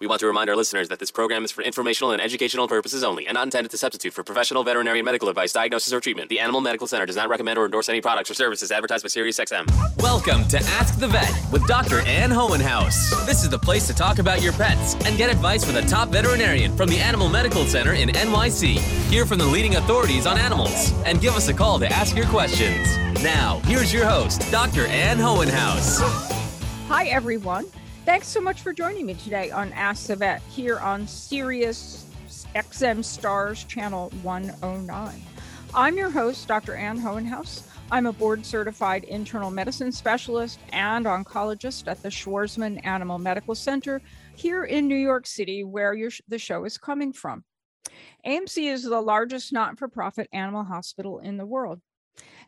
We want to remind our listeners that this program is for informational and educational purposes only and not intended to substitute for professional veterinary medical advice, diagnosis, or treatment. The Animal Medical Center does not recommend or endorse any products or services advertised by SiriusXM. Welcome to Ask the Vet with Dr. Ann Hohenhaus. This is the place to talk about your pets and get advice from the top veterinarian from the Animal Medical Center in NYC. Hear from the leading authorities on animals and give us a call to ask your questions. Now, here's your host, Dr. Ann Hohenhaus. Hi, everyone. Thanks so much for joining me today on Ask the Vet here on Sirius XM Stars Channel 109. I'm your host, Dr. Ann Hohenhaus. I'm a board certified internal medicine specialist and oncologist at the Schwarzman Animal Medical Center here in New York City, where the show is coming from. AMC is the largest not for profit animal hospital in the world.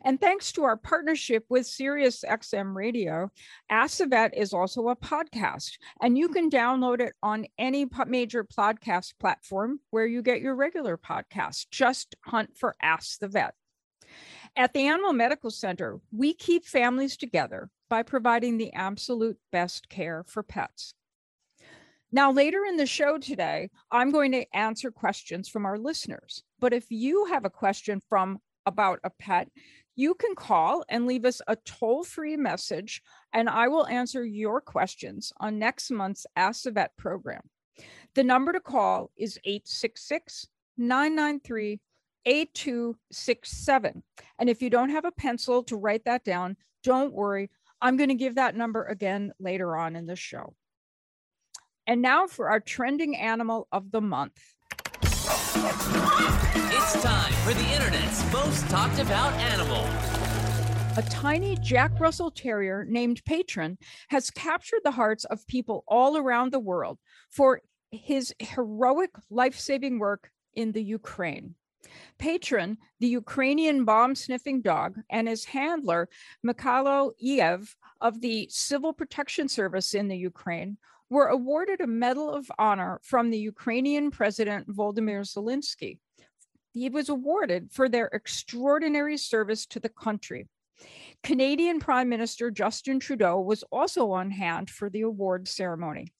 And thanks to our partnership with Sirius XM Radio, Ask the Vet is also a podcast, and you can download it on any major podcast platform where you get your regular podcast. Just hunt for Ask the Vet. At the Animal Medical Center, we keep families together by providing the absolute best care for pets. Now, later in the show today, I'm going to answer questions from our listeners. But if you have a question from about a pet, you can call and leave us a toll free message, and I will answer your questions on next month's Ask the Vet program. The number to call is 866 993 8267. And if you don't have a pencil to write that down, don't worry. I'm going to give that number again later on in the show. And now for our trending animal of the month. It's time for the internet's most talked about animal. A tiny Jack Russell Terrier named Patron has captured the hearts of people all around the world for his heroic life saving work in the Ukraine. Patron, the Ukrainian bomb sniffing dog, and his handler, Mikhailo Iev of the Civil Protection Service in the Ukraine, were awarded a Medal of Honor from the Ukrainian President Volodymyr Zelensky. He was awarded for their extraordinary service to the country. Canadian Prime Minister Justin Trudeau was also on hand for the award ceremony.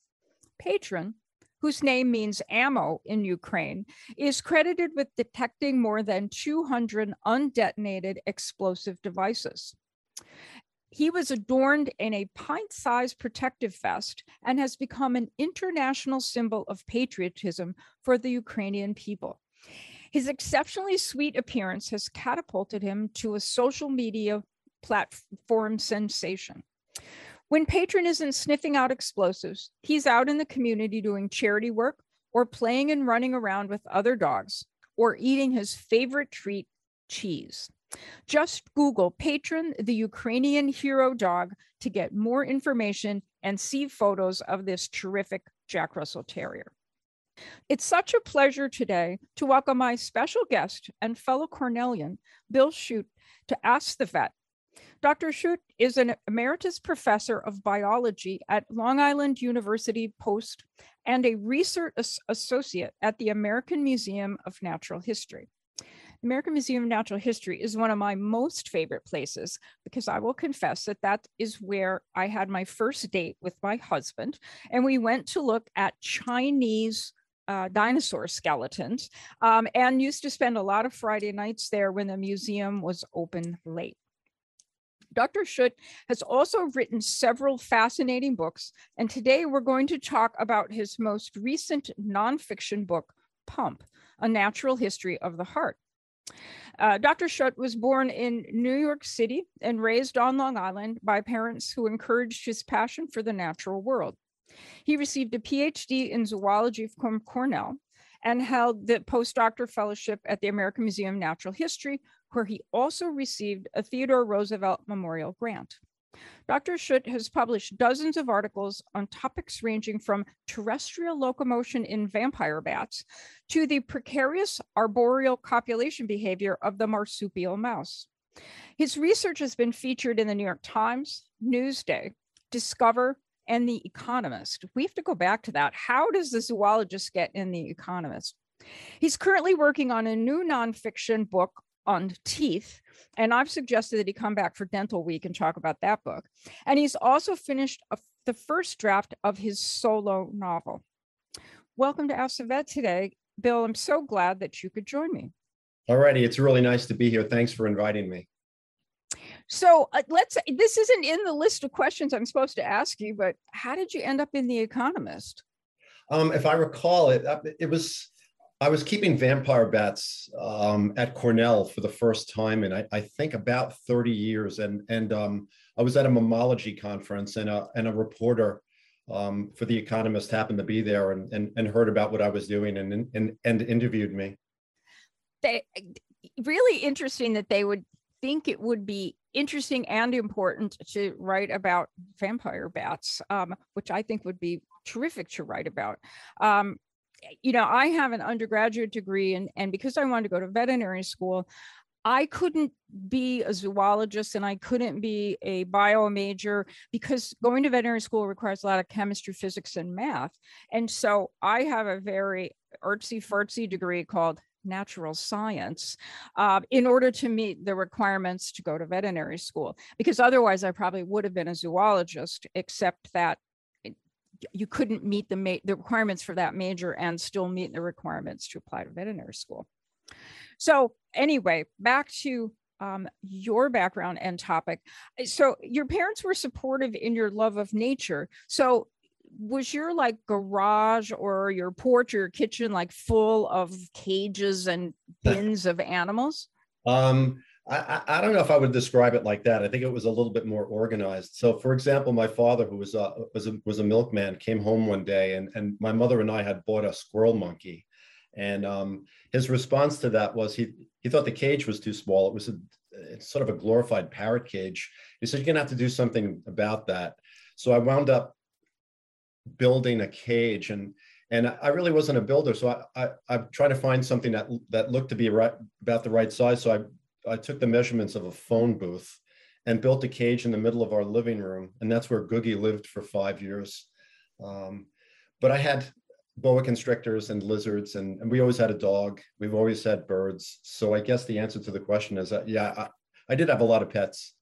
Patron, whose name means ammo in Ukraine, is credited with detecting more than 200 undetonated explosive devices. He was adorned in a pint sized protective vest and has become an international symbol of patriotism for the Ukrainian people. His exceptionally sweet appearance has catapulted him to a social media platform sensation. When Patron isn't sniffing out explosives, he's out in the community doing charity work or playing and running around with other dogs or eating his favorite treat, cheese. Just Google Patron, the Ukrainian hero dog, to get more information and see photos of this terrific Jack Russell Terrier. It's such a pleasure today to welcome my special guest and fellow Cornellian, Bill Schutt, to Ask the Vet. Dr. Schutt is an emeritus professor of biology at Long Island University Post and a research associate at the American Museum of Natural History. American Museum of Natural History is one of my most favorite places because I will confess that that is where I had my first date with my husband. And we went to look at Chinese uh, dinosaur skeletons um, and used to spend a lot of Friday nights there when the museum was open late. Dr. Schutt has also written several fascinating books, and today we're going to talk about his most recent nonfiction book, Pump A Natural History of the Heart. Uh, Dr. Schutt was born in New York City and raised on Long Island by parents who encouraged his passion for the natural world. He received a PhD in zoology from Cornell and held the postdoctoral fellowship at the American Museum of Natural History, where he also received a Theodore Roosevelt Memorial Grant. Dr. Schutt has published dozens of articles on topics ranging from terrestrial locomotion in vampire bats to the precarious arboreal copulation behavior of the marsupial mouse. His research has been featured in the New York Times, Newsday, Discover, and The Economist. We have to go back to that. How does the zoologist get in The Economist? He's currently working on a new nonfiction book on teeth. And I've suggested that he come back for Dental Week and talk about that book. And he's also finished a, the first draft of his solo novel. welcome to Ask the Vet today. Bill, I'm so glad that you could join me. All righty, it's really nice to be here. Thanks for inviting me. So uh, let's, this isn't in the list of questions I'm supposed to ask you, but how did you end up in The Economist? Um, if I recall it, uh, it was, I was keeping vampire bats um, at Cornell for the first time in I, I think about 30 years. And, and um, I was at a mammalogy conference and a, and a reporter um, for The Economist happened to be there and, and, and heard about what I was doing and, and, and interviewed me. They, really interesting that they would think it would be interesting and important to write about vampire bats, um, which I think would be terrific to write about. Um, you know, I have an undergraduate degree, and, and because I wanted to go to veterinary school, I couldn't be a zoologist and I couldn't be a bio major because going to veterinary school requires a lot of chemistry, physics, and math. And so I have a very artsy fartsy degree called natural science uh, in order to meet the requirements to go to veterinary school because otherwise i probably would have been a zoologist except that you couldn't meet the, ma- the requirements for that major and still meet the requirements to apply to veterinary school. So anyway back to um, your background and topic. So your parents were supportive in your love of nature. So was your like garage or your porch or your kitchen like full of cages and bins of animals? Um, I, I don't know if I would describe it like that. I think it was a little bit more organized. So, for example, my father, who was a, was a, was a milkman, came home one day, and and my mother and I had bought a squirrel monkey, and um, his response to that was he he thought the cage was too small. It was a it's sort of a glorified parrot cage. He said you're gonna have to do something about that. So I wound up building a cage and and I really wasn't a builder, so I, I I'm trying to find something that that looked to be right about the right size. So I I took the measurements of a phone booth and built a cage in the middle of our living room, and that's where Googie lived for five years. Um, but I had boa constrictors and lizards, and, and we always had a dog. We've always had birds. So I guess the answer to the question is that yeah, I, I did have a lot of pets.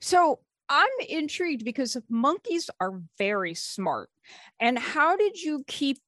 So I'm intrigued because monkeys are very smart. And how did you keep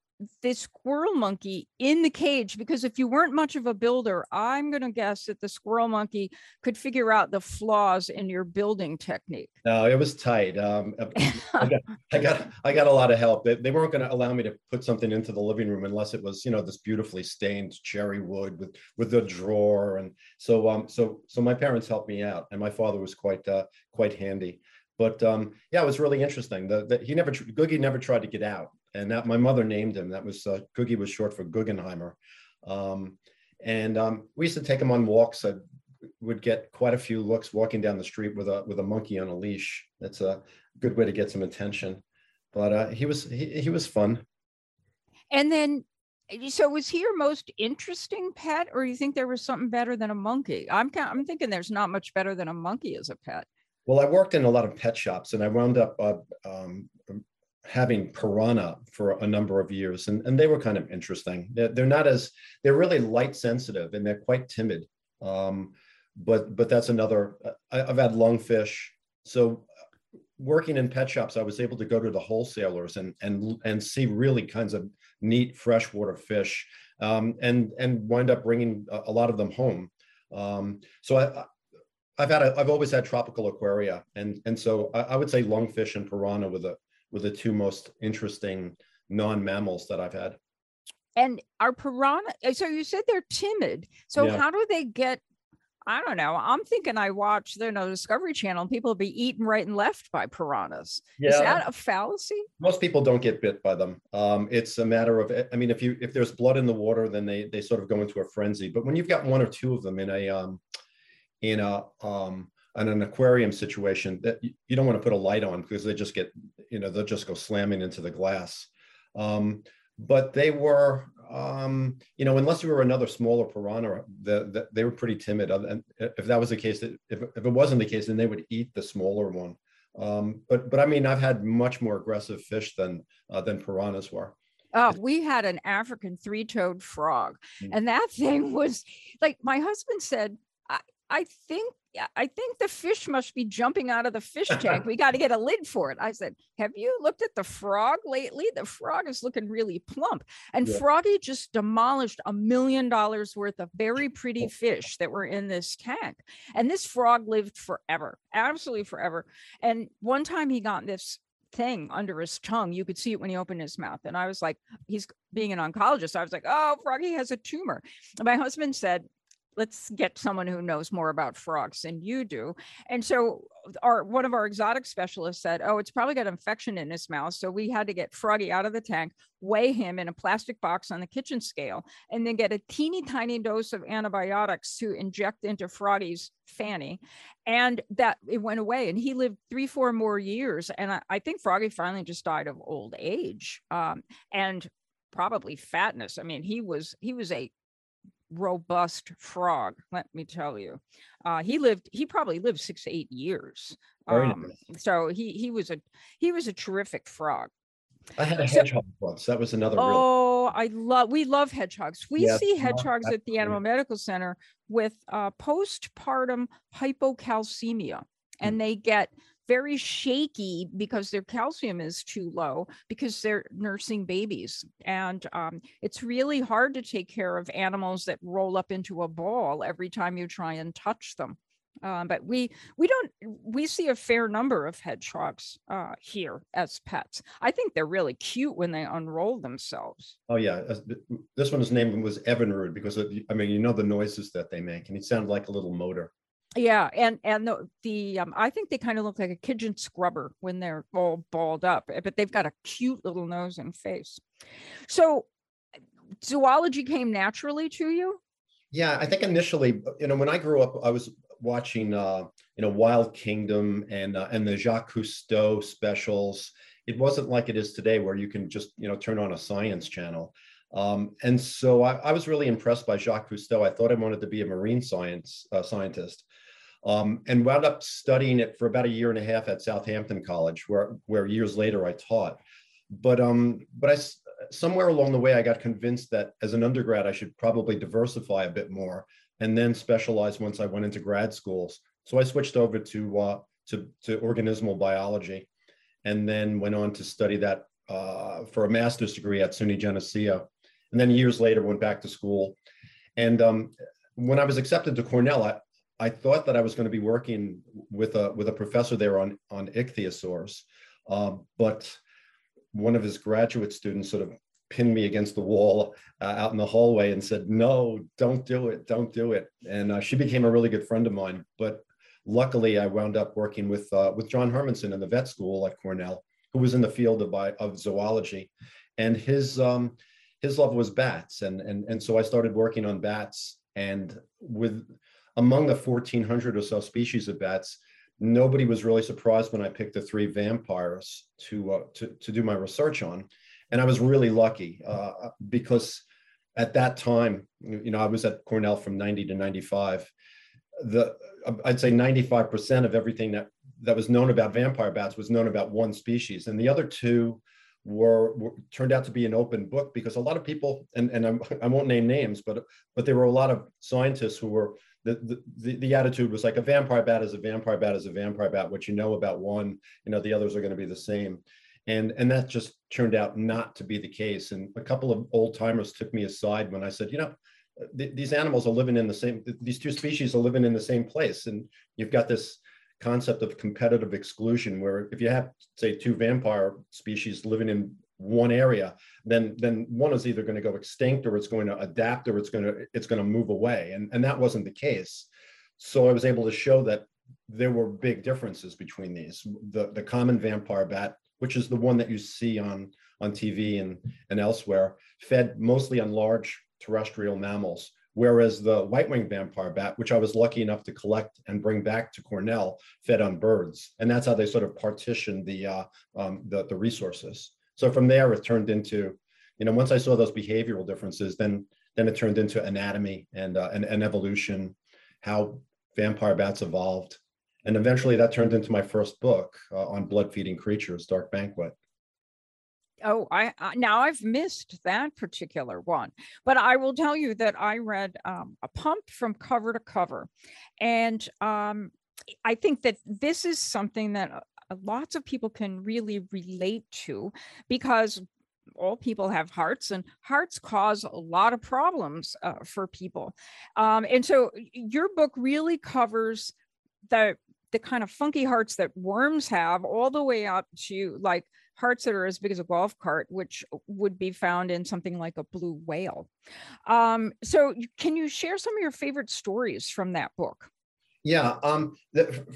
this squirrel monkey in the cage because if you weren't much of a builder i'm going to guess that the squirrel monkey could figure out the flaws in your building technique. No it was tight um, I, got, I, got, I got a lot of help. They, they weren't going to allow me to put something into the living room unless it was you know this beautifully stained cherry wood with with a drawer and so um so so my parents helped me out and my father was quite uh, quite handy. But um, yeah, it was really interesting. The, the, he never, Googie never tried to get out and that my mother named him. That was uh, Googie was short for Guggenheimer, um, and um, we used to take him on walks. I would get quite a few looks walking down the street with a with a monkey on a leash. That's a good way to get some attention. But uh, he was he, he was fun. And then, so was he your most interesting pet, or do you think there was something better than a monkey? I'm I'm thinking there's not much better than a monkey as a pet. Well, I worked in a lot of pet shops, and I wound up uh, um, having piranha for a number of years and, and they were kind of interesting. They're, they're not as they're really light sensitive and they're quite timid. Um, but but that's another I, i've had lungfish. So working in pet shops i was able to go to the wholesalers and and and see really kinds of neat freshwater fish um, and and wind up bringing a, lot of them home. Um, so i I've had a, I've always had tropical aquaria, and and so I, I would say lungfish and piranha were the were the two most interesting non-mammals that I've had. And are piranha? Eh, so you said they're timid. So yeah. how do they get? I don't know. I'm thinking I watch the you know, Discovery Channel. People be eaten right and left by piranhas. Yeah. Is that a fallacy? Most people don't get bit by them. Um, it's a matter of. I mean, if you if there's blood in the water, then they they sort of go into a frenzy. But when you've got one or two of them in a um, in a um, in an aquarium situation that you don't want to put a light on because they just get you know they'll just go slamming into the glass. Um, but they were um, you know unless you were another smaller piranha the, the, they were pretty timid. And if that was the case if, if it wasn't the case then they would eat the smaller one. Um, but but i mean i've had much more aggressive fish than uh, than piranhas were. Oh, we had an African three toed frog, mm-hmm. and that thing was like my husband said, I think I think the fish must be jumping out of the fish tank. We got to get a lid for it. I said, Have you looked at the frog lately? The frog is looking really plump. And yeah. Froggy just demolished a million dollars worth of very pretty fish that were in this tank. And this frog lived forever, absolutely forever. And one time he got this thing under his tongue. You could see it when he opened his mouth. And I was like, he's being an oncologist. I was like, oh, Froggy has a tumor. And my husband said, let's get someone who knows more about frogs than you do. And so our one of our exotic specialists said, "Oh, it's probably got infection in his mouth." So we had to get Froggy out of the tank, weigh him in a plastic box on the kitchen scale, and then get a teeny tiny dose of antibiotics to inject into Froggy's fanny. And that it went away, and he lived three, four more years. And I, I think Froggy finally just died of old age um, and probably fatness. I mean, he was he was a robust frog let me tell you uh, he lived he probably lived six to eight years um, so he he was a he was a terrific frog I had a hedgehog so, once. That was another. Oh, really- I love. We love hedgehogs. We yes, see hedgehogs at the Animal Medical Center with uh, postpartum hypocalcemia, and mm. they get very shaky because their calcium is too low because they're nursing babies. And um, it's really hard to take care of animals that roll up into a ball every time you try and touch them. Um, but we we don't we see a fair number of hedgehogs uh, here as pets. I think they're really cute when they unroll themselves. Oh yeah, this one's name was Evinrude because of, I mean you know the noises that they make, and it sounded like a little motor yeah and and the, the um, i think they kind of look like a pigeon scrubber when they're all balled up eh, but they've got a cute little nose and face. So zoology came naturally to you? Yeah i think initially you know when i grew up i was watching uh you know wild kingdom and uh, and the jacques cousteau specials. It wasn't like it is today where you can just you know turn on a science channel. Um, and so I, I, was really impressed by Jacques Cousteau. I thought I wanted to be a marine science uh, scientist um, and wound up studying it for about a year and a half at Southampton College, where where years later I taught. But um, but I somewhere along the way I got convinced that as an undergrad I should probably diversify a bit more and then specialize once I went into grad schools. So I switched over to uh, to, to organismal biology, and then went on to study that uh, for a master's degree at SUNY Geneseo, and then years later went back to school. And um, when I was accepted to Cornell, I, I thought that I was going to be working with a with a professor there on on ichthyosaurs, uh, but one of his graduate students sort of pinned me against the wall uh, out in the hallway and said, "No, don't do it, don't do it." And uh, she became a really good friend of mine. But luckily, I wound up working with uh, with John Hermanson in the vet school at Cornell, who was in the field of of zoology, and his um, his love was bats, and and and so I started working on bats and with among the 1400 or so species of bats, nobody was really surprised when I picked the three vampires to, uh, to, to do my research on. And I was really lucky uh, because at that time, you know, I was at Cornell from 90 to 95. The I'd say 95% of everything that that was known about vampire bats was known about one species, and the other two were, were, turned out to be an open book because a lot of people and and I'm, I won't name names, but but there were a lot of scientists who were the, the, the attitude was like a vampire bat is a vampire bat is a vampire bat. What you know about one, you know, the others are going to be the same. And, and that just turned out not to be the case. And a couple of old timers took me aside when I said, you know, th- these animals are living in the same, these two species are living in the same place. And you've got this concept of competitive exclusion where if you have, say, two vampire species living in one area, then then one is either going to go extinct or it's going to adapt or it's going to it's going to move away. And, and that wasn't the case. So I was able to show that there were big differences between these. The, the common vampire bat, which is the one that you see on, on TV and, and elsewhere, fed mostly on large terrestrial mammals, whereas the white-winged vampire bat, which I was lucky enough to collect and bring back to Cornell, fed on birds. And that's how they sort of partitioned the, uh, um, the, the resources. So from there, it turned into, you know, once I saw those behavioral differences, then then it turned into anatomy and uh, and, and evolution, how vampire bats evolved, and eventually that turned into my first book uh, on blood feeding creatures, Dark Banquet. Oh, I, I, now I've missed that particular one, but I will tell you that I read um, a pump from cover to cover, and um, I think that this is something that uh, lots of people can really relate to because all people have hearts and hearts cause a lot of problems uh, for people. Um, and so your book really covers the the kind of funky hearts that worms have all the way up to like hearts that are as big as a golf cart which would be found in something like a blue whale. Um, so can you share some of your favorite stories from that book? Yeah um, the,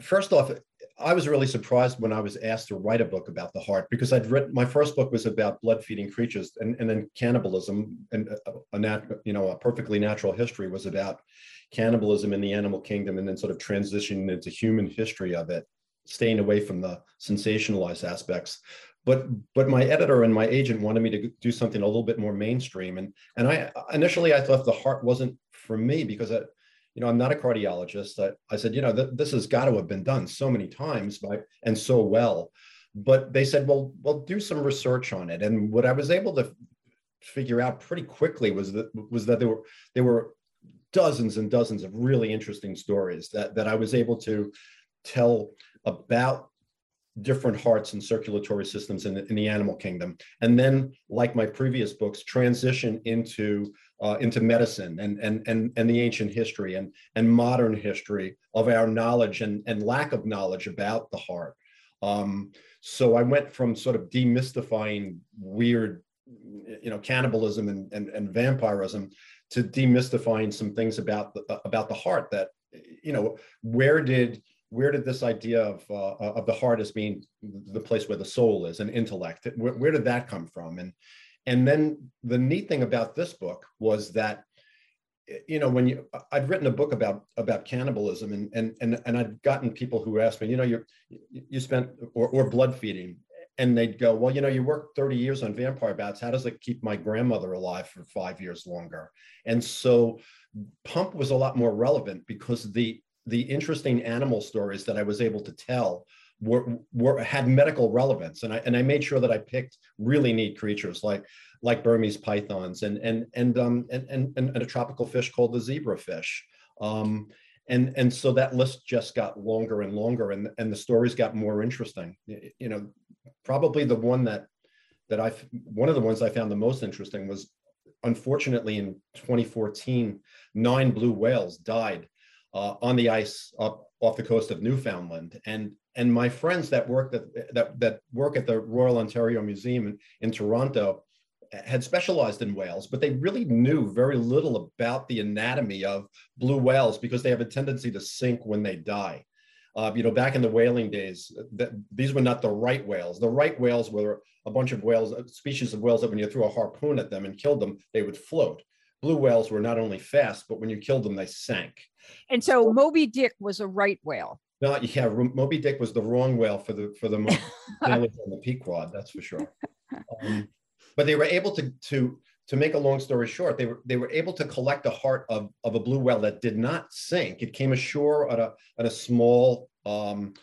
first off I was really surprised when I was asked to write a book about the heart because I'd written my first book was about blood feeding creatures and, and then cannibalism and a, a nat, you know a perfectly natural history was about cannibalism in the animal kingdom and then sort of transitioning into human history of it, staying away from the sensationalized aspects. But but my editor and my agent wanted me to do something a little bit more mainstream and and I initially I thought the heart wasn't for me because I you know, I'm not a cardiologist. I, I said, you know, th- this has got to have been done so many times by, and so well. But they said, well, well, do some research on it. And what I was able to figure out pretty quickly was that was that there were there were dozens and dozens of really interesting stories that that I was able to tell about different hearts and circulatory systems in in the animal kingdom and then like my previous books transition into uh, into medicine and, and, and, and the ancient history and, and modern history of our knowledge and, and lack of knowledge about the heart. Um, so I went from sort of demystifying weird, you know, cannibalism and, and, and vampirism to demystifying some things about the, about the heart that, you know, where did where did this idea of uh, of the heart as being the place where the soul is and intellect where, where did that come from and and then the neat thing about this book was that you know when you i'd written a book about about cannibalism and and and, and i'd gotten people who asked me you know you you spent or, or blood feeding. And they'd go well you know you worked 30 years on vampire bats. How does it keep my grandmother alive for five years longer? And so pump was a lot more relevant because the the interesting animal stories that i was able to tell were, were had medical relevance and I and I made sure that I picked really neat creatures like like Burmese pythons and and and um and and, and a tropical fish called the zebrafish. Um, and and so that list just got longer and longer and and the stories got more interesting. You know, probably the one that that I one of the ones I found the most interesting was unfortunately in 2014 nine blue whales died uh, on the ice up off the coast of Newfoundland and and my friends that work that that that work at the Royal Ontario Museum in, in Toronto had specialized in whales, but they really knew very little about the anatomy of blue whales because they have a tendency to sink when they die. Uh, you know, back in the whaling days, that these were not the right whales. The right whales were a bunch of whales, species of whales that when you threw a harpoon at them and killed them, they would float. Blue whales were not only fast, but when you killed them, they sank. And so Moby Dick was a right whale. No, yeah, Moby Dick was the wrong whale for the for the on the Pequod, that's for sure. Um, but they were able to to to make a long story short, they were they were able to collect the heart of, of a blue whale that did not sink. It came ashore at a at a small um,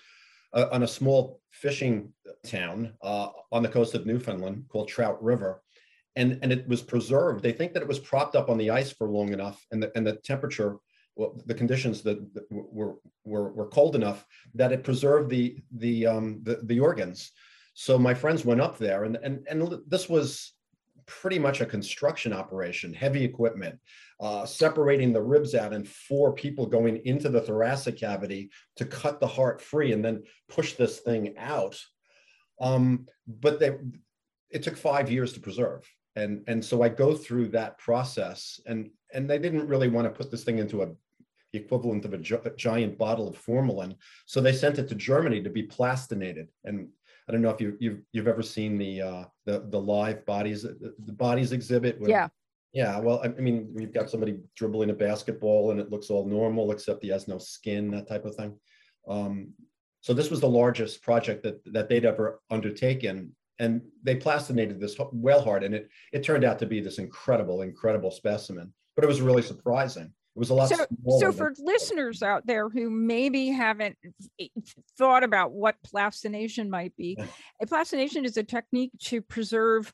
uh, on a small fishing town uh, on the coast of Newfoundland called Trout River, and and it was preserved. They think that it was propped up on the ice for long enough, and the and the temperature well, the conditions that, were, were, were cold enough that it preserved the, the, um, the, the organs. So my friends went up there and, and, and this was pretty much a construction operation, heavy equipment, uh, separating the ribs out and four people going into the thoracic cavity to cut the heart free and then push this thing out. Um, but they, it took five years to preserve. And, and so I go through that process and, and they didn't really want to put this thing into a the equivalent of a, gi- a giant bottle of formalin. So they sent it to Germany to be plastinated. And I don't know if you, you've you've ever seen the uh, the the live bodies the, the bodies exhibit. Where, yeah. Yeah. Well, I, I mean, we've got somebody dribbling a basketball and it looks all normal except he has no skin, that type of thing. Um, so this was the largest project that that they'd ever undertaken, and they plastinated this whale heart, and it it turned out to be this incredible, incredible specimen. But it was really surprising it was a lot So, so for listeners out there who maybe haven't thought about what plastination might be, plastination is a technique to preserve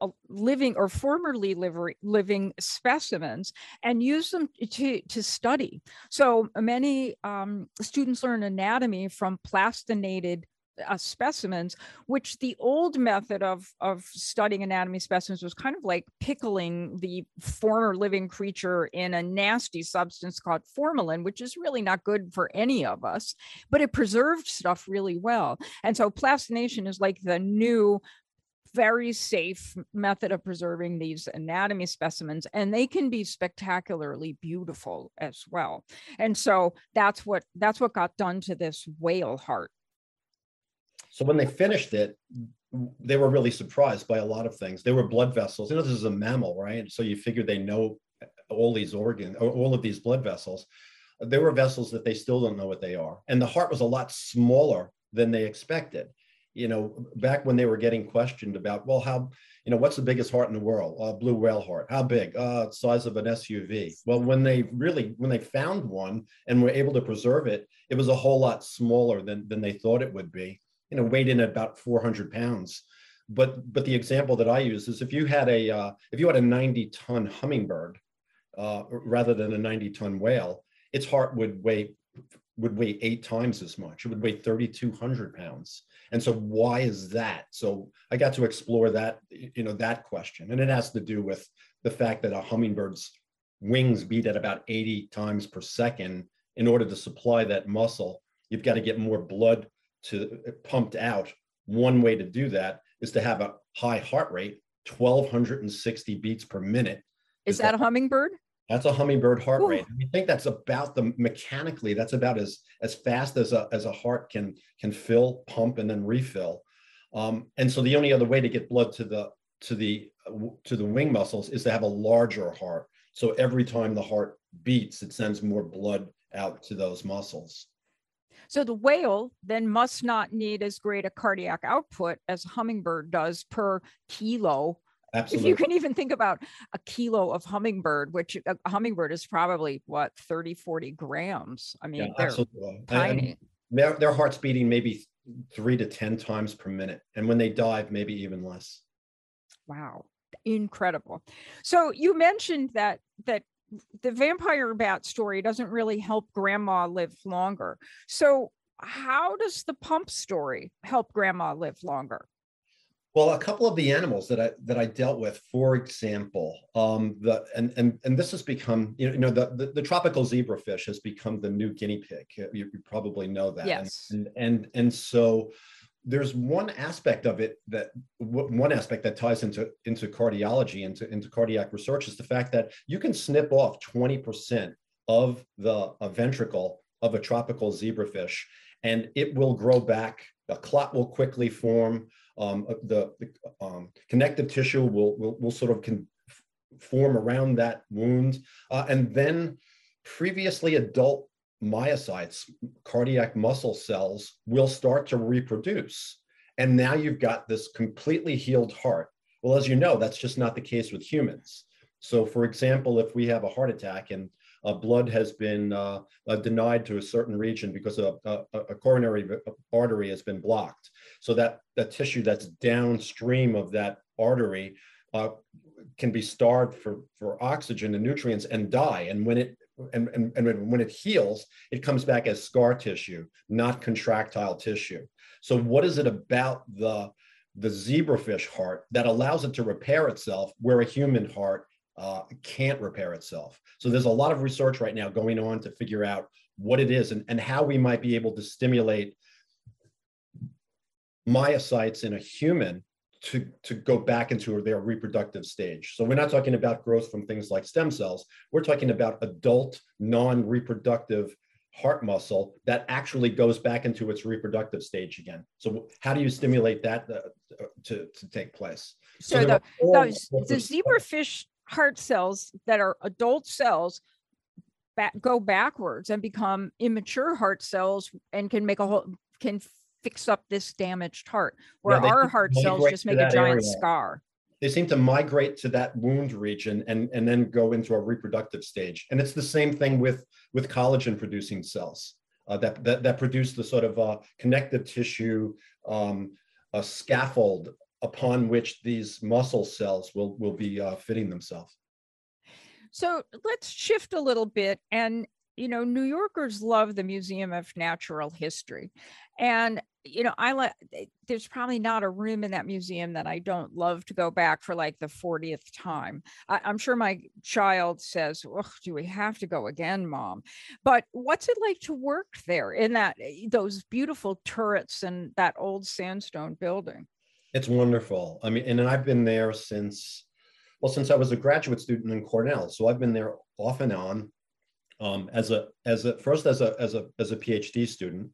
a living or formerly living specimens and use them to, to study. So many um, students learn anatomy from plastinated uh, specimens, which the old method of, of studying anatomy specimens was kind of like pickling the former living creature in a nasty substance called formalin, which is really not good for any of us, but it preserved stuff really well. And so plastination is like the new very safe method of preserving these anatomy specimens and they can be spectacularly beautiful as well and so that's what that's what got done to this whale heart So when they finished it, they were really surprised by a lot of things. They were blood vessels. You know, this is a mammal, right? So you figure they know all these organs, all of these blood vessels. There were vessels that they still don't know what they are. And the heart was a lot smaller than they expected. You know, back when they were getting questioned about, well, how, you know, what's the biggest heart in the world? Uh, blue whale heart. How big? Uh, size of an SUV. Well, when they really, when they found one and were able to preserve it, it was a whole lot smaller than, than they thought it would be you know, weighed in at about 400 pounds. But but the example that I use is if you had a uh, if you had a 90 ton hummingbird uh, rather than a 90 ton whale, its heart would weigh would weigh eight times as much. It would weigh 3,200 pounds. And so why is that? So I got to explore that you know that question, and it has to do with the fact that a hummingbird's wings beat at about 80 times per second. In order to supply that muscle, you've got to get more blood to uh, pumped out. One way to do that is to have a high heart rate, 1260 beats per minute. is that a hummingbird That's a hummingbird heart Ooh. rate. I think that's about the mechanically, that's about as as fast as a as a heart can can fill, pump, and then refill. Um, and so the only other way to get blood to the to the to the wing muscles is to have a larger heart. So every time the heart beats, it sends more blood out to those muscles. So the whale then must not need as great a cardiac output as a hummingbird does per kilo. Absolutely. If you can even think about a kilo of hummingbird, which a a hummingbird is probably what 30, 40 grams. I mean, Yeah, they're absolutely. Tiny. Their, their heart's beating maybe three to 10 times per minute. And when they dive, maybe even less. Wow, incredible. So you mentioned that that the vampire bat story doesn't really help grandma live longer. So how does the pump story help grandma live longer? Well, a couple of the animals that I that I dealt with, for example, um, the and and and this has become you know, you know the, the the tropical zebrafish has become the new guinea pig. You, you probably know that. And- Yes. And and and so there's one aspect of it that one aspect that ties into into cardiology into into cardiac research is the fact that you can snip off 20% of the ventricle of a tropical zebrafish and it will grow back a clot will quickly form um, uh, the, the um, connective tissue will, will, will sort of form around that wound. Uh, and then previously adult myocytes, cardiac muscle cells, will start to reproduce. And now you've got this completely healed heart. Well, as you know, that's just not the case with humans. So, for example, if we have a heart attack and uh, blood has been uh, uh, denied to a certain region because a, a, a coronary artery has been blocked, so that that tissue that's downstream of that artery uh, can be starved for for oxygen and nutrients and die. And when it and, and, and when it heals, it comes back as scar tissue, not contractile tissue. So what is it about the the zebrafish heart that allows it to repair itself where a human heart uh, can't repair itself? So there's a lot of research right now going on to figure out what it is and, and how we might be able to stimulate myocytes in a human to, to go back into their reproductive stage. So we're not talking about growth from things like stem cells. We're talking about adult, non-reproductive heart muscle that actually goes back into its reproductive stage again. So how do you stimulate that uh, to, to take place? So, there the those the zebrafish heart cells that are adult cells back, go backwards and become immature heart cells and can make a whole can fix up this damaged heart where they our heart cells just make a giant area. scar they seem to migrate to that wound region and, and then go into a reproductive stage. And it's the same thing with, with collagen producing cells uh, that, that, that produce the sort of uh, connective tissue um, a scaffold upon which these muscle cells will, will be uh, fitting themselves. So let's shift a little bit and you know, New Yorkers love the Museum of Natural History. And, you know, I let, eh, there's probably not a room in that museum that I don't love to go back for like the 40th time. I, am sure my child says, oh, do we have to go again, mom? But what's it like to work there in that, eh, those beautiful turrets and that old sandstone building? It's wonderful. I mean, and I've been there since, well, since I was a graduate student in Cornell. So I've been there off and on um, as a as a first as a as a as a PhD student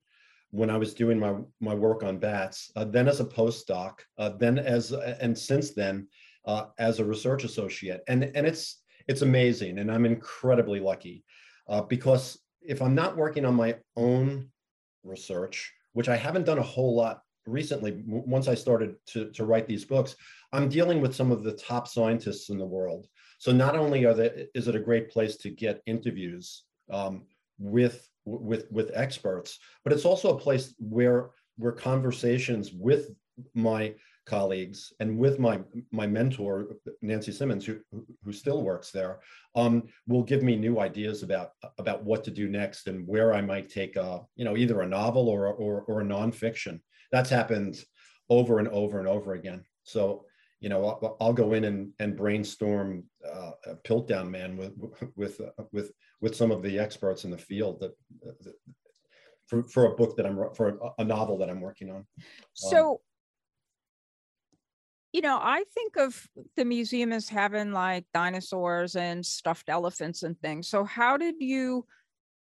when I was doing my my work on bats, uh, then as a postdoc, uh, then as and since then uh, as a research associate, and and it's it's amazing, and I'm incredibly lucky uh, because if I'm not working on my own research, which I haven't done a whole lot recently, once I started to to write these books, I'm dealing with some of the top scientists in the world. So not only are they, is it a great place to get interviews um, with with with experts, but it's also a place where where conversations with my colleagues and with my my mentor Nancy Simmons, who who still works there, um, will give me new ideas about about what to do next and where I might take a you know either a novel or or, or a nonfiction. That's happened over and over and over again. So you know, I'll, I'll, go in and, and brainstorm uh, a Piltdown Man with with uh, with with some of the experts in the field that, that for, for a book that I'm for a, novel that I'm working on. So, um, you know, I think of the museum as having like dinosaurs and stuffed elephants and things. So, how did you?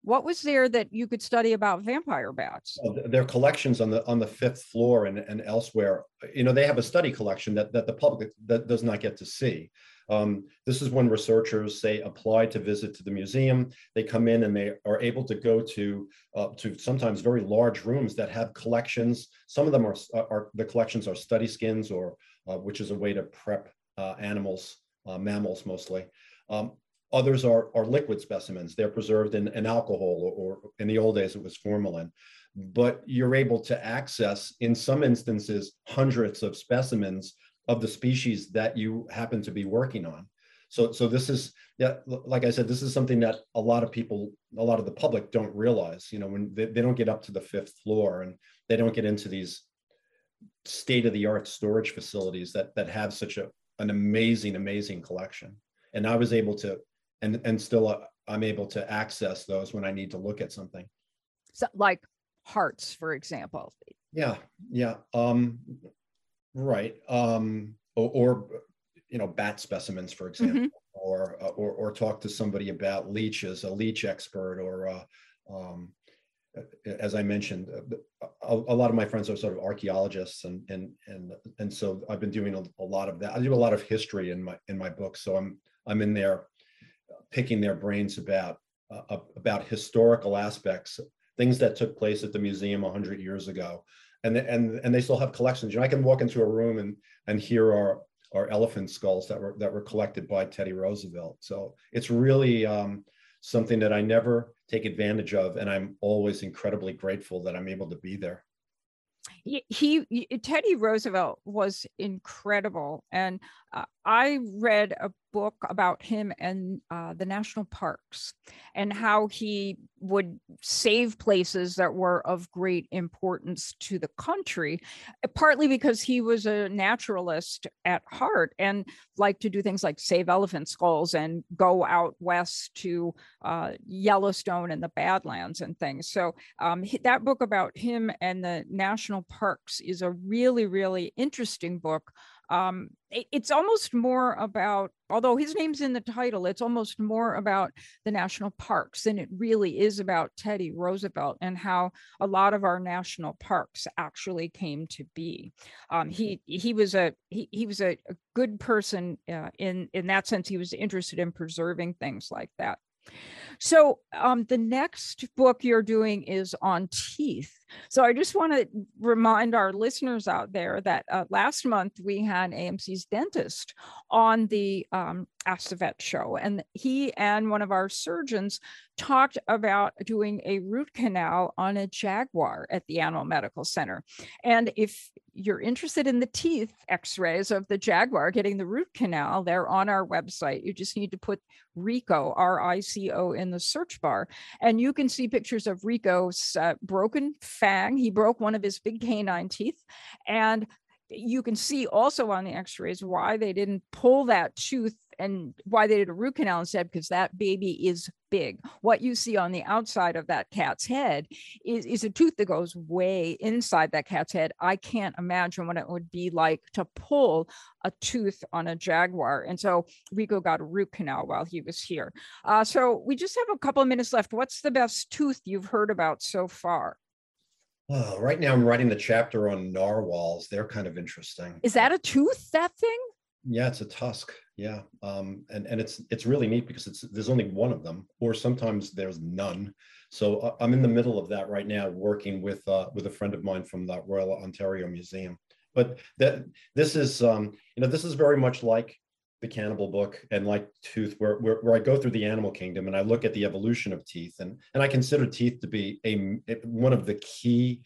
What was there that you could study about vampire bats? Their collections on the on the fifth floor and, and elsewhere. You know, they have a study collection that that the public that does not get to see. Um, this is when researchers say apply to visit to the museum. They come in and they are able to go to uh, to sometimes very large rooms that have collections. Some of them are, are the collections are study skins or uh, which is a way to prep uh, animals, uh, mammals mostly. Um, Others are, are liquid specimens. They're preserved in, alcohol or, or in the old days it was formalin. But you're able to access, in some instances, hundreds of specimens of the species that you happen to be working on. So, so this is, yeah, like I said, this is something that a lot of people, a lot of the public don't realize. You know, when they, they don't get up to the fifth floor and they don't get into these state of the art storage facilities that that have such a an amazing, amazing collection. And I was able to and and still uh, I'm able to access those when I need to look at something. So, like hearts, for example. Yeah, yeah, um, right. Um, or, or you know, bat specimens, for example, mm-hmm. or, uh, or or talk to somebody about leeches, a leech expert, or uh, um, as I mentioned, uh, a, a, lot of my friends are sort of archaeologists, and and and and so I've been doing a, a, lot of that. I do a lot of history in my in my book, so I'm I'm in there picking their brains about uh, about historical aspects, things that took place at the museum 100 years ago, and and and they still have collections. You know, I can walk into a room and and hear our our elephant skulls that were that were collected by Teddy Roosevelt. So it's really um, something that I never take advantage of, and I'm always incredibly grateful that I'm able to be there he, he Teddy Roosevelt was incredible, and I read a book about him and uh, the national parks and how he would save places that were of great importance to the country, uh, partly because he was a naturalist at heart and liked to do things like save elephant skulls and go out west to uh, Yellowstone and the Badlands and things. So um, that book about him and the national parks is a really, really interesting book um, it, it's almost more about although his name's in the title it's almost more about the national parks than it really is about teddy roosevelt and how a lot of our national parks actually came to be. Um, he he was a he, he was a, a good person uh, in in that sense he was interested in preserving things like that. So um, the next book you're doing is on teeth So I just want to remind our listeners out there that uh, last month we had AMC's dentist on the um, Ask the Vet show, and he and one of our surgeons talked about doing a root canal on a jaguar at the Animal Medical Center. And if you're interested in the teeth x-rays of the jaguar getting the root canal, they're on our website. You just need to put Rico, R-I-C-O in the search bar, and you can see pictures of Rico's uh, broken fang. He broke one of his big canine teeth. And you can see also on the x-rays why they didn't pull that tooth and why they did a root canal instead because that baby is big. What you see on the outside of that cat's head is, is a tooth that goes way inside that cat's head. I can't imagine what it would be like to pull a tooth on a jaguar. And so rico got a root canal while he was here. Uh, so we just have a couple of minutes left. What's the best tooth you've heard about so far Oh, right now I'm writing the chapter on narwhals. They're kind of interesting. is that a tooth that thing Yeah, it's a tusk. Yeah, um, and and it's it's really neat because it's there's only one of them, or sometimes there's none. So uh, I'm in the middle of that right now, working with uh, with a friend of mine from the Royal Ontario Museum. But that this is um, you know this is very much like the Cannibal book and like Tooth, where, where where I go through the animal kingdom and I look at the evolution of teeth, and and I consider teeth to be a one of the key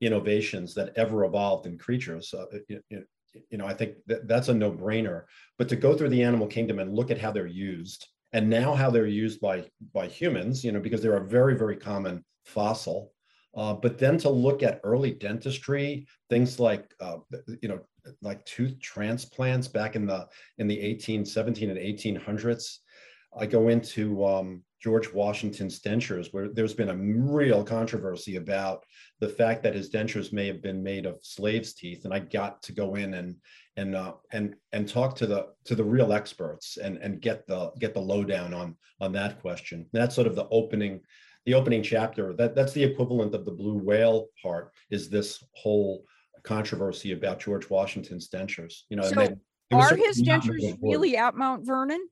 innovations that ever evolved in creatures. Uh, it, it, you know, I think that that's a no-brainer. But to go through the animal kingdom and look at how they're used, and now how they're used by by humans, you know, because they're a very very common fossil. Uh, but then to look at early dentistry, things like uh, you know, like tooth transplants back in the in the 18, 17 and 1800s. I go into um, George Washington's dentures, where there's been a real controversy about the fact that his dentures may have been made of slaves' teeth, and I got to go in and and uh, and and talk to the to the real experts and and get the get the lowdown on on that question. That's sort of the opening the opening chapter. That that's the equivalent of the blue whale part. Is this whole controversy about George Washington's dentures? You know, So they- are his dentures really at mount vernon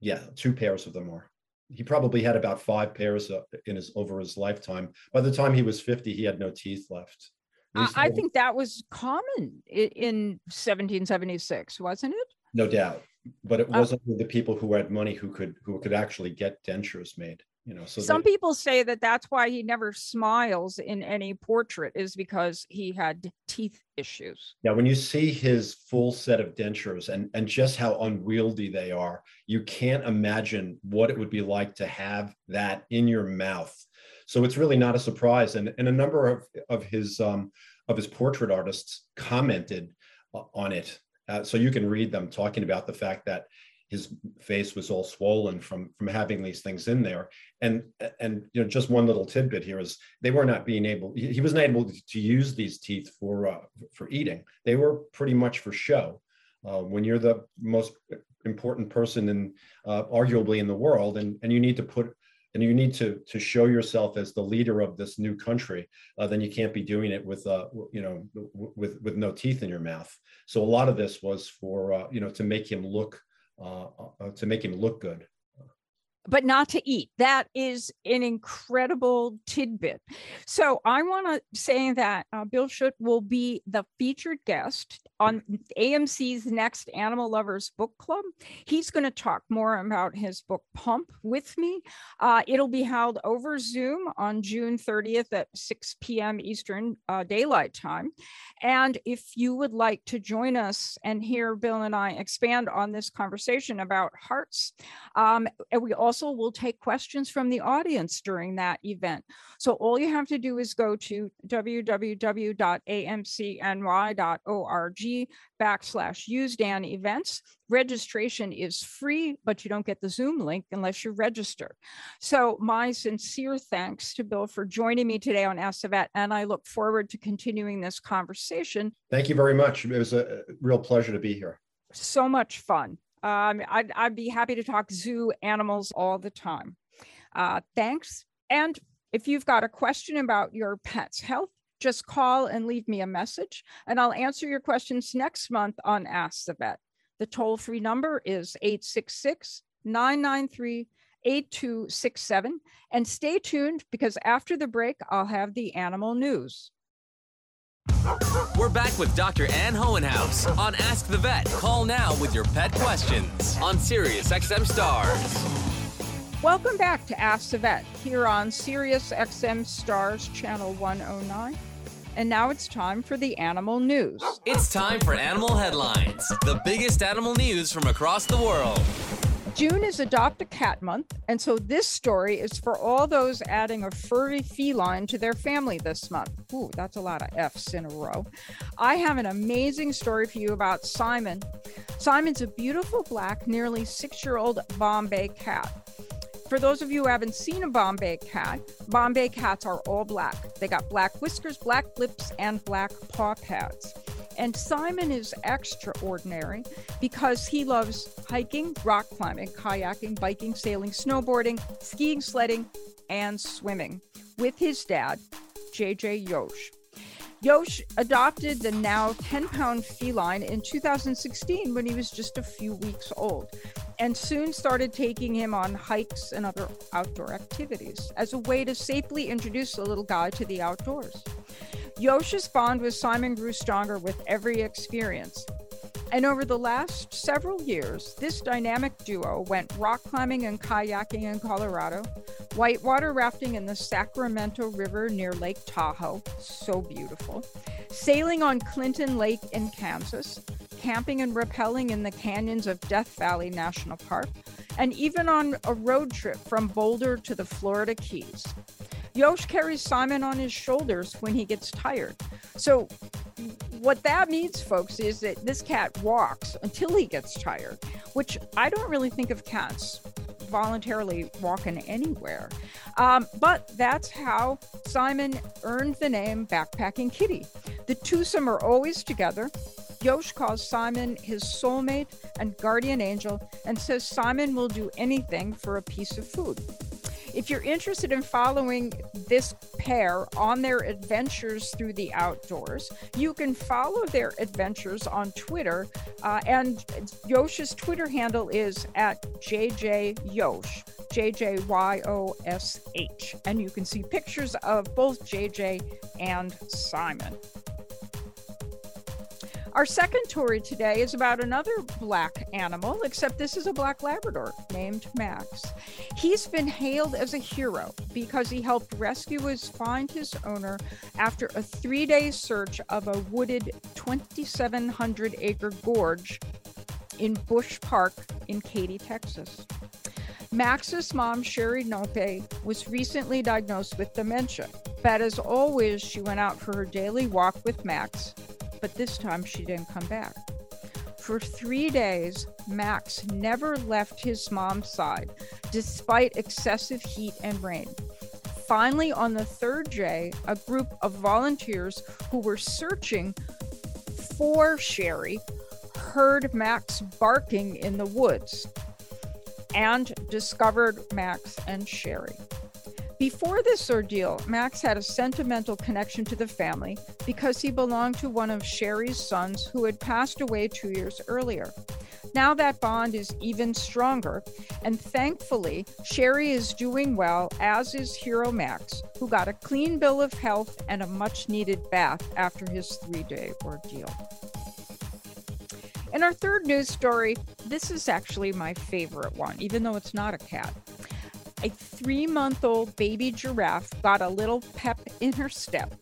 Yeah, two pairs of them are. He probably had about five pairs uh, in his over his lifetime. By the time he was 50, he had no teeth left. I think that was common in 1776, wasn't it? no doubt, but it Uh, wasn't the people who had money who could who could actually get dentures made. You know, so Some people say that that's why he never smiles in any portrait is because he had teeth issues. Now, when you see his full set of dentures and, and just how unwieldy they are, you can't imagine what it would be like to have that in your mouth. So it's really not a surprise. And, and a number of, of his um, of his portrait artists commented uh, on it. Uh, so you can read them talking about the fact that his face was all swollen from from having these things in there. And and you know just one little tidbit here is they were not being able he he wasn't able to use these teeth for uh, for eating. They were pretty much for show. Uh, when you're the most important person in uh, arguably in the world and and you need to put and you need to to show yourself as the leader of this new country uh, then you can't be doing it with uh you know with with no teeth in your mouth. So a lot of this was for uh, you know to make him look uh, uh, to make him look good but not to eat. That is an incredible tidbit. So I want to say that uh, Bill Schutt will be the featured guest on AMC's next Animal Lovers Book Club. He's going to talk more about his book Pump with me. Uh, it'll be held over Zoom on June 30th at 6 p.m. Eastern uh, Daylight Time. And if you would like to join us and hear Bill and I expand on this conversation about hearts, um, and we also will take questions from the audience during that event. So all you have to do is go to www.amcny.org backslash USDAN events. Registration is free, but you don't get the Zoom link unless you register. So my sincere thanks to Bill for joining me today on Ask the Vet, and I look forward to continuing this conversation. thank you very much it was a real pleasure to be here So much fun. Um, I'd, I'd be happy to talk zoo animals all the time. Uh, thanks. And if you've got a question about your pet's health, just call and leave me a message, and I'll answer your questions next month on Ask the Vet. The toll free number is 866 993 8267. And stay tuned because after the break, I'll have the animal news. We're back with Dr. Ann Hohenhaus on Ask the Vet. Call now with your pet questions on Sirius XM Stars. Welcome back to Ask the Vet here on Sirius XM Stars Channel 109. And now it's time for the animal news. It's time for animal headlines, the biggest animal news from across the world. June is Adopt a Cat Month, and so this story is for all those adding a furry feline to their family this month. Ooh, that's a lot of F's in a row. I have an amazing story for you about Simon. Simon's a beautiful black, nearly six year old Bombay cat. For those of you who haven't seen a Bombay cat, Bombay cats are all black. They got black whiskers, black lips, and black paw pads. And Simon is extraordinary because he loves hiking, rock climbing, kayaking, biking, sailing, snowboarding, skiing, sledding, and swimming with his dad, JJ Yosh. Yosh adopted the now 10 pound feline in 2016 when he was just a few weeks old and soon started taking him on hikes and other outdoor activities as a way to safely introduce the little guy to the outdoors. Yosh's bond with Simon grew stronger with every experience. And over the last several years, this dynamic duo went rock climbing and kayaking in Colorado, whitewater rafting in the Sacramento River near Lake Tahoe, so beautiful, sailing on Clinton Lake in Kansas, camping and rappelling in the canyons of Death Valley National Park, and even on a road trip from Boulder to the Florida Keys. Yosh carries Simon on his shoulders when he gets tired. So, what that means, folks, is that this cat walks until he gets tired, which I don't really think of cats voluntarily walking anywhere. Um, but that's how Simon earned the name Backpacking Kitty. The twosome are always together. Yosh calls Simon his soulmate and guardian angel and says Simon will do anything for a piece of food. If you're interested in following this pair on their adventures through the outdoors, you can follow their adventures on Twitter. Uh, and Yosh's Twitter handle is at JJ Yosh, J J Y O S H. And you can see pictures of both JJ and Simon. Our second story today is about another black animal, except this is a black Labrador named Max. He's been hailed as a hero because he helped rescuers find his owner after a three day search of a wooded 2,700 acre gorge in Bush Park in Katy, Texas. Max's mom, Sherry Nope, was recently diagnosed with dementia. But as always, she went out for her daily walk with Max but this time she didn't come back. For three days, Max never left his mom's side, despite excessive heat and rain. Finally, on the third day, a group of volunteers who were searching for Sherry heard Max barking in the woods and discovered Max and Sherry. Before this ordeal, Max had a sentimental connection to the family because he belonged to one of Sherry's sons who had passed away two years earlier. Now that bond is even stronger, and thankfully, Sherry is doing well, as is Hero Max, who got a clean bill of health and a much needed bath after his three day ordeal. In our third news story, this is actually my favorite one, even though it's not a cat a three month old baby giraffe got a little pep in her step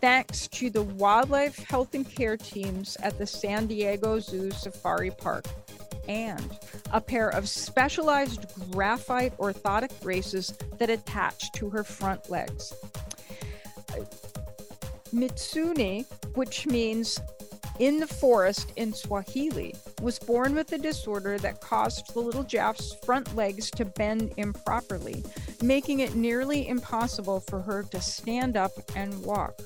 thanks to the wildlife health and care teams at the San Diego Zoo Safari Park and a pair of specialized graphite orthotic braces that attach to her front legs. Msituni, which means in the forest in Swahili, was born with a disorder that caused the little giraffe's front legs to bend improperly, making it nearly impossible for her to stand up and walk.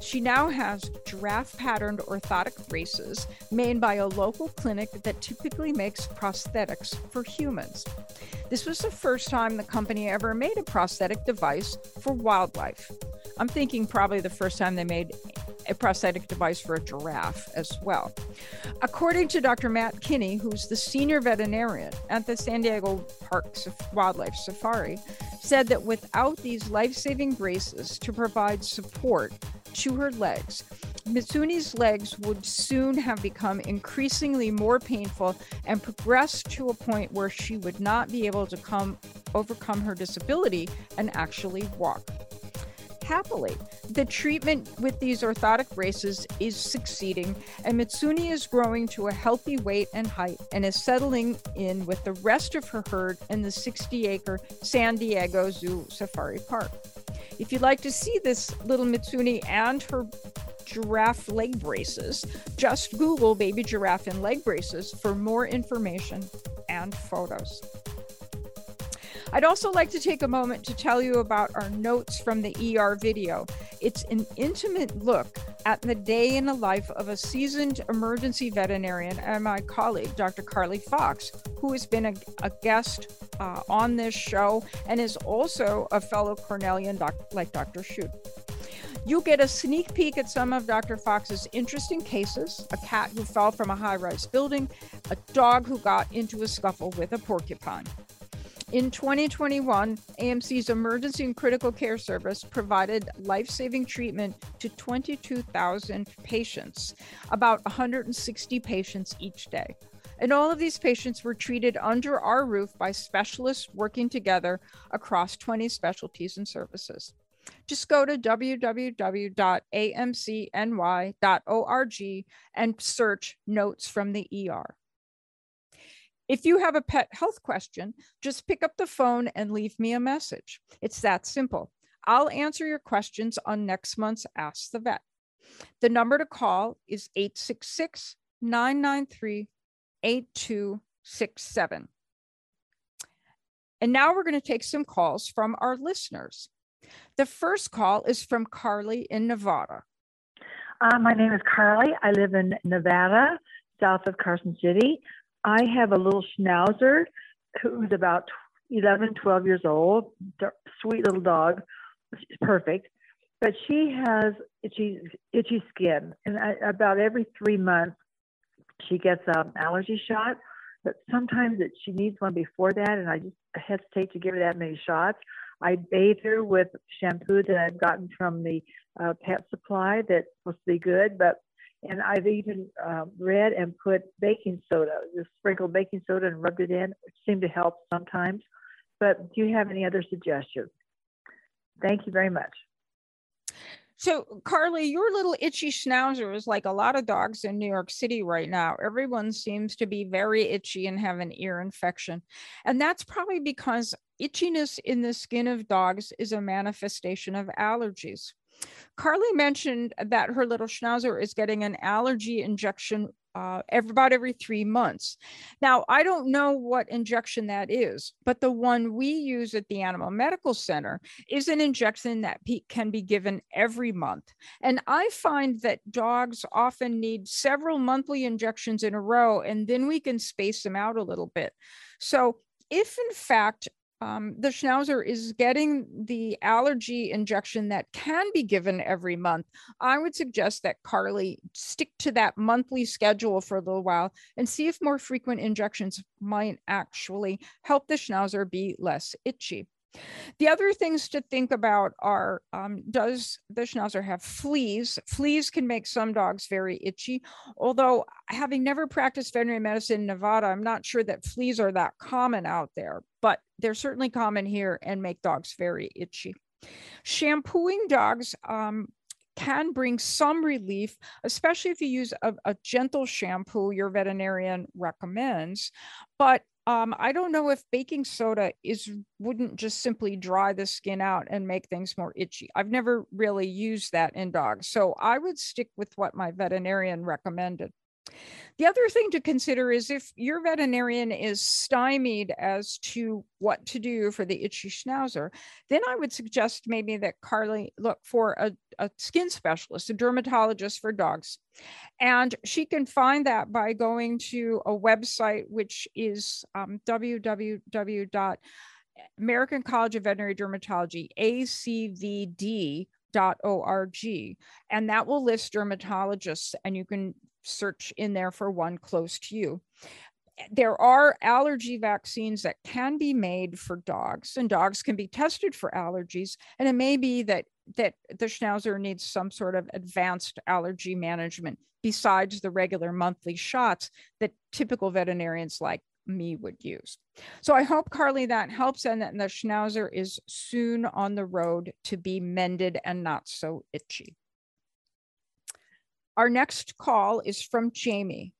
She now has giraffe patterned orthotic braces made by a local clinic that typically makes prosthetics for humans. This was the first time the company ever made a prosthetic device for wildlife. I'm thinking probably the first time they made a prosthetic device for a giraffe as well. According to Dr. Matt Kinney, who's the senior veterinarian at the San Diego Parks Wildlife Safari, said that without these life saving braces to provide support to her legs, Msituni's legs would soon have become increasingly more painful and progress to a point where she would not be able to come overcome her disability and actually walk. Happily, the treatment with these orthotic braces is succeeding, and Msituni is growing to a healthy weight and height and is settling in with the rest of her herd in the 60 acre San Diego Zoo Safari Park. If you'd like to see this little Msituni and her giraffe leg braces, just Google baby giraffe and leg braces for more information and photos. I'd also like to take a moment to tell you about our notes from the ER video. It's an intimate look at the day in the life of a seasoned emergency veterinarian and my colleague, Dr. Carly Fox, who has been a, a guest uh, on this show and is also a fellow Cornellian doc, like Dr. Schutt. You get a sneak peek at some of Dr. Fox's interesting cases a cat who fell from a high rise building, a dog who got into a scuffle with a porcupine. In 2021, AMC's Emergency and Critical Care Service provided life saving treatment to 22,000 patients, about 160 patients each day. And all of these patients were treated under our roof by specialists working together across 20 specialties and services. Just go to www.amcny.org and search notes from the ER. If you have a pet health question, just pick up the phone and leave me a message. It's that simple. I'll answer your questions on next month's Ask the Vet. The number to call is 866 993 8267. And now we're going to take some calls from our listeners. The first call is from Carly in Nevada. Uh, my name is Carly. I live in Nevada, south of Carson City. I have a little schnauzer who's about 11, 12 years old, sweet little dog. She's perfect. But she has itchy, itchy skin. And I, about every three months, she gets an allergy shot. But sometimes it, she needs one before that, and I just hesitate to give her that many shots. I bathe her with shampoo that I've gotten from the uh, pet supply that's supposed to be good, but and I've even uh, read and put baking soda, just sprinkled baking soda and rubbed it in, which seemed to help sometimes. But do you have any other suggestions? Thank you very much. So, Carly, your little itchy schnauzer is like a lot of dogs in New York City right now. Everyone seems to be very itchy and have an ear infection. And that's probably because itchiness in the skin of dogs is a manifestation of allergies. Carly mentioned that her little schnauzer is getting an allergy injection uh, every, about every three months. Now, I don't know what injection that is, but the one we use at the Animal Medical Center is an injection that can be given every month. And I find that dogs often need several monthly injections in a row, and then we can space them out a little bit. So, if in fact um, the schnauzer is getting the allergy injection that can be given every month, I would suggest that Carly stick to that monthly schedule for a little while and see if more frequent injections might actually help the schnauzer be less itchy. The other things to think about are um, does the schnauzer have fleas? Fleas can make some dogs very itchy, although having never practiced veterinary medicine in Nevada, I'm not sure that fleas are that common out there, but they're certainly common here and make dogs very itchy. Shampooing dogs um, can bring some relief, especially if you use a, a, gentle shampoo your veterinarian recommends. But um, I don't know if baking soda is wouldn't just simply dry the skin out and make things more itchy. I've never really used that in dogs, so I would stick with what my veterinarian recommended. The other thing to consider is if your veterinarian is stymied as to what to do for the itchy schnauzer, then I would suggest maybe that Carly look for a, a skin specialist, a dermatologist for dogs. And she can find that by going to a website, which is um, www. American College of Veterinary Dermatology, ACVD and that will list dermatologists and you can search in there for one close to you there are allergy vaccines that can be made for dogs and dogs can be tested for allergies and it may be that that the schnauzer needs some sort of advanced allergy management besides the regular monthly shots that typical veterinarians like me would use. So I hope, Carly, that helps and that the schnauzer is soon on the road to be mended and not so itchy. Our next call is from Jamie.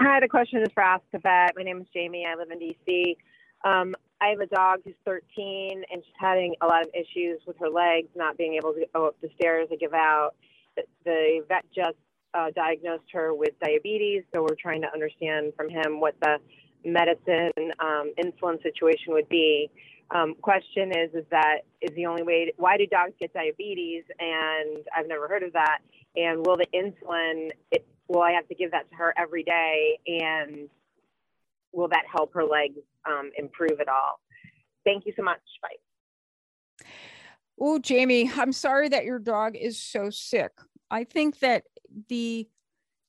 Hi, the question is for Ask a Vet. My name is Jamie. I live in DC. Um, I have a dog who's 13 and she's having a lot of issues with her legs, not being able to go up the stairs and give out. The vet just uh, diagnosed her with diabetes, so we're trying to understand from him what the medicine um, insulin situation would be. Um, question is, is that is the only way? To, why do dogs get diabetes? And I've never heard of that. And will the insulin? It, will I have to give that to her every day? And will that help her legs um, improve at all? Thank you so much. Bye. Oh, Jamie, I'm sorry that your dog is so sick. I think that the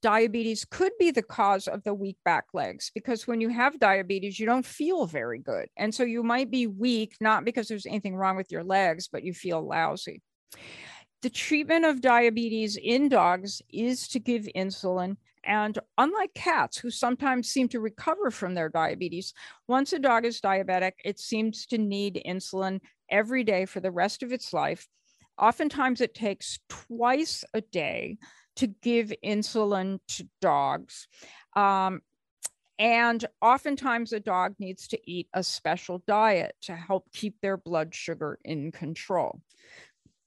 diabetes could be the cause of the weak back legs because when you have diabetes, you don't feel very good. And so you might be weak, not because there's anything wrong with your legs, but you feel lousy. The treatment of diabetes in dogs is to give insulin. And unlike cats, who sometimes seem to recover from their diabetes, once a dog is diabetic, it seems to need insulin every day for the rest of its life. Oftentimes, it takes twice a day to give insulin to dogs. Um, and oftentimes, a dog needs to eat a special diet to help keep their blood sugar in control.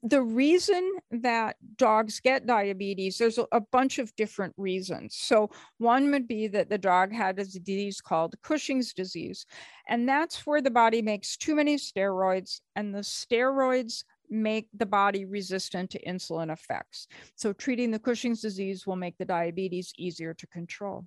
The reason that dogs get diabetes, there's a, a bunch of different reasons. So, one would be that the dog had a disease called Cushing's disease, and that's where the body makes too many steroids, and the steroids make the body resistant to insulin effects. So, treating the Cushing's disease will make the diabetes easier to control.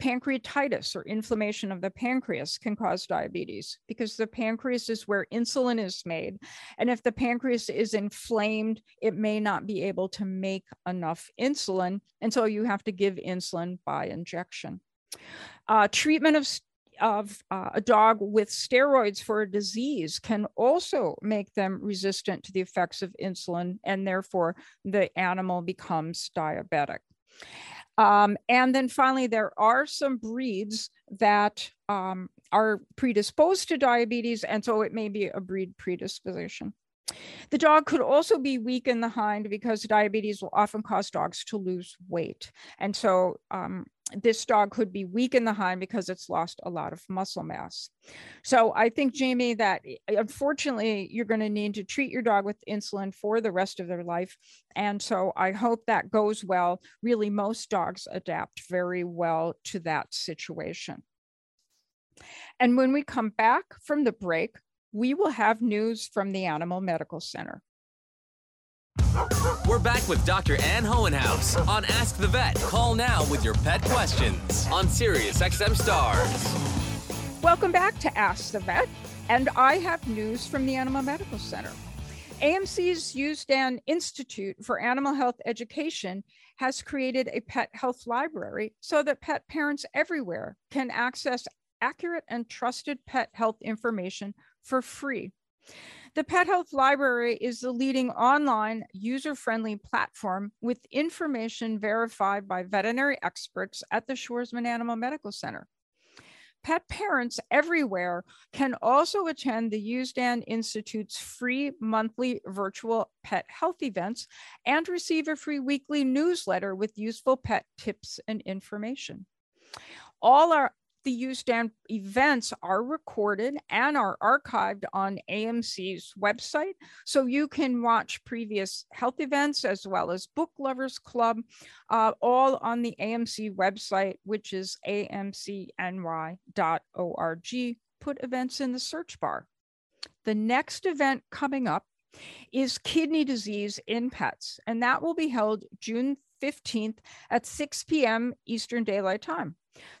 Pancreatitis or inflammation of the pancreas can cause diabetes because the pancreas is where insulin is made. And if the pancreas is inflamed, it may not be able to make enough insulin. And so you have to give insulin by injection. Uh, treatment of of uh, a dog with steroids for a disease can also make them resistant to the effects of insulin, and therefore the animal becomes diabetic. Um, and then finally, there are some breeds that um, are predisposed to diabetes, and so it may be a breed predisposition. The dog could also be weak in the hind because diabetes will often cause dogs to lose weight. And so um, this dog could be weak in the hind because it's lost a lot of muscle mass. So I think, Jamie, that eh, unfortunately you're going to need to treat your dog with insulin for the rest of their life. And so I hope that goes well. Really, most dogs adapt very well to that situation. And when we come back from the break, we will have news from the Animal Medical Center. We're back with Dr. Ann Hohenhaus on Ask the Vet. Call now with your pet questions on Sirius XM Stars. Welcome back to Ask the Vet, and I have news from the Animal Medical Center. AMC's USDAN Institute for Animal Health Education has created a pet health library so that pet parents everywhere can access accurate and trusted pet health information for free. The Pet Health Library is the leading online user friendly platform with information verified by veterinary experts at the Schwarzman Animal Medical Center. Pet parents everywhere can also attend the USDAN Institute's free monthly virtual pet health events and receive a free weekly newsletter with useful pet tips and information. All our the USDAN events are recorded and are archived on AMC's website. So you can watch previous health events as well as Book Lovers Club, uh, all on the AMC website, which is amcny.org. Put events in the search bar. The next event coming up is kidney disease in pets, and that will be held June 15th at 6 p.m. Eastern Daylight Time.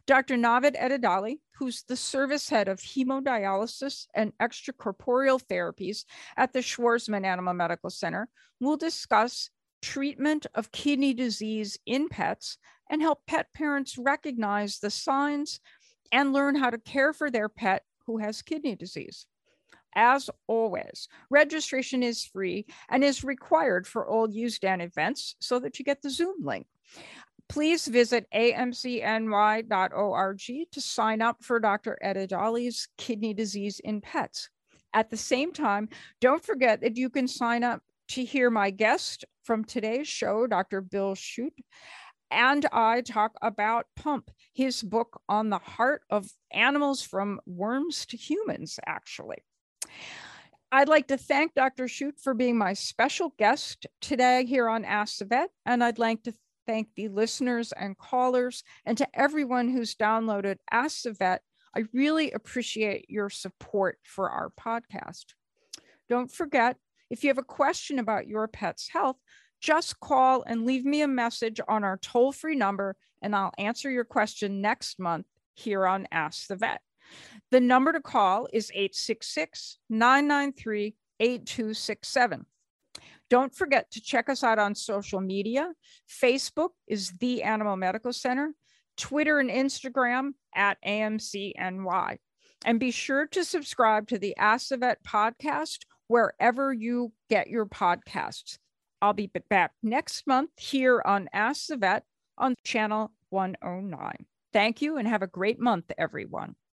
Dr. Navid Edidali, who's the service head of hemodialysis and extracorporeal therapies at the Schwarzman Animal Medical Center, will discuss treatment of kidney disease in pets and help pet parents recognize the signs and learn how to care for their pet who has kidney disease. As always, registration is free and is required for all USDAN events so that you get the Zoom link. Please visit amcny.org to sign up for Dr. Edidali's kidney disease in pets. At the same time, don't forget that you can sign up to hear my guest from today's show, Dr. Bill Schutt, and I talk about Pump, his book on the heart of animals from worms to humans, actually. I'd like to thank Dr. Schutt for being my special guest today here on Ask the Vet, and I'd like to thank the listeners and callers and to everyone who's downloaded Ask the Vet. I really appreciate your support for our podcast. Don't forget, if you have a question about your pet's health, just call and leave me a message on our toll free number, and I'll answer your question next month here on Ask the Vet. The number to call is 866 993 8267. Don't forget to check us out on social media. Facebook is The Animal Medical Center, Twitter and Instagram at AMCNY. And be sure to subscribe to the Ask the Vet podcast wherever you get your podcasts. I'll be back next month here on Ask the Vet on channel 109. Thank you and have a great month, everyone.